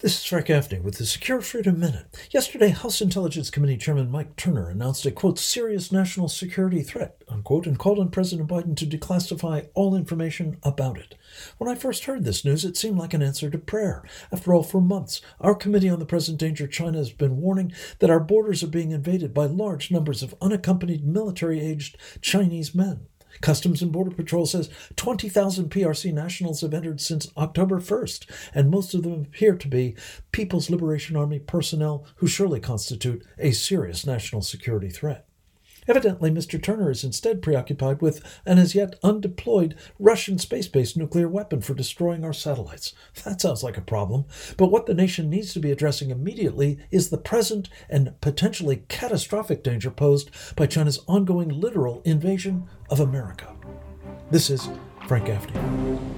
This is Frank Gaffney with the Secure Freedom Minute. Yesterday, House Intelligence Committee Chairman Mike Turner announced a quote serious national security threat unquote and called on President Biden to declassify all information about it. When I first heard this news, it seemed like an answer to prayer. After all, for months, our Committee on the Present Danger China has been warning that our borders are being invaded by large numbers of unaccompanied military aged Chinese men. Customs and Border Patrol says 20,000 PRC nationals have entered since October 1st, and most of them appear to be People's Liberation Army personnel who surely constitute a serious national security threat. Evidently, Mr. Turner is instead preoccupied with an as yet undeployed Russian space based nuclear weapon for destroying our satellites. That sounds like a problem, but what the nation needs to be addressing immediately is the present and potentially catastrophic danger posed by China's ongoing literal invasion of America. This is Frank Gaffney.